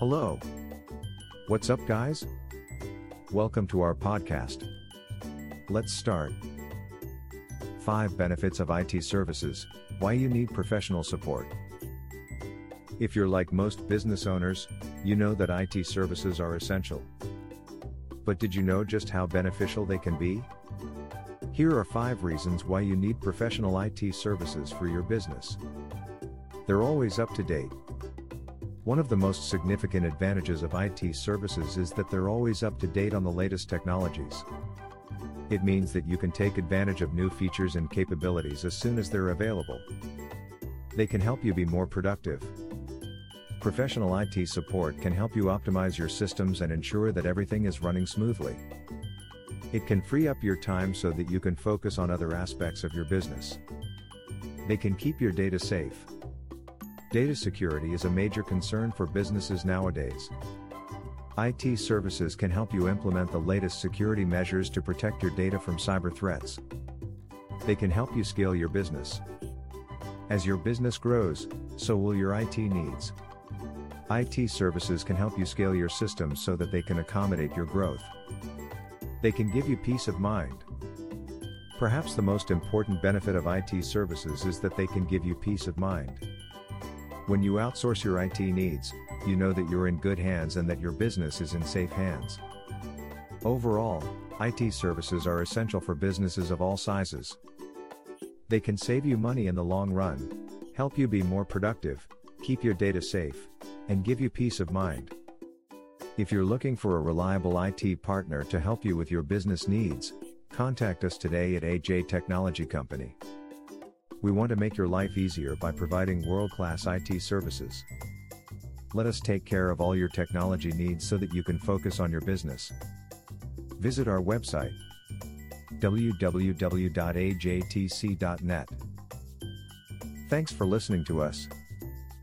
Hello. What's up, guys? Welcome to our podcast. Let's start. 5 Benefits of IT Services Why you need professional support. If you're like most business owners, you know that IT services are essential. But did you know just how beneficial they can be? Here are 5 reasons why you need professional IT services for your business. They're always up to date. One of the most significant advantages of IT services is that they're always up to date on the latest technologies. It means that you can take advantage of new features and capabilities as soon as they're available. They can help you be more productive. Professional IT support can help you optimize your systems and ensure that everything is running smoothly. It can free up your time so that you can focus on other aspects of your business. They can keep your data safe. Data security is a major concern for businesses nowadays. IT services can help you implement the latest security measures to protect your data from cyber threats. They can help you scale your business. As your business grows, so will your IT needs. IT services can help you scale your systems so that they can accommodate your growth. They can give you peace of mind. Perhaps the most important benefit of IT services is that they can give you peace of mind. When you outsource your IT needs, you know that you're in good hands and that your business is in safe hands. Overall, IT services are essential for businesses of all sizes. They can save you money in the long run, help you be more productive, keep your data safe, and give you peace of mind. If you're looking for a reliable IT partner to help you with your business needs, contact us today at AJ Technology Company. We want to make your life easier by providing world class IT services. Let us take care of all your technology needs so that you can focus on your business. Visit our website www.ajtc.net. Thanks for listening to us.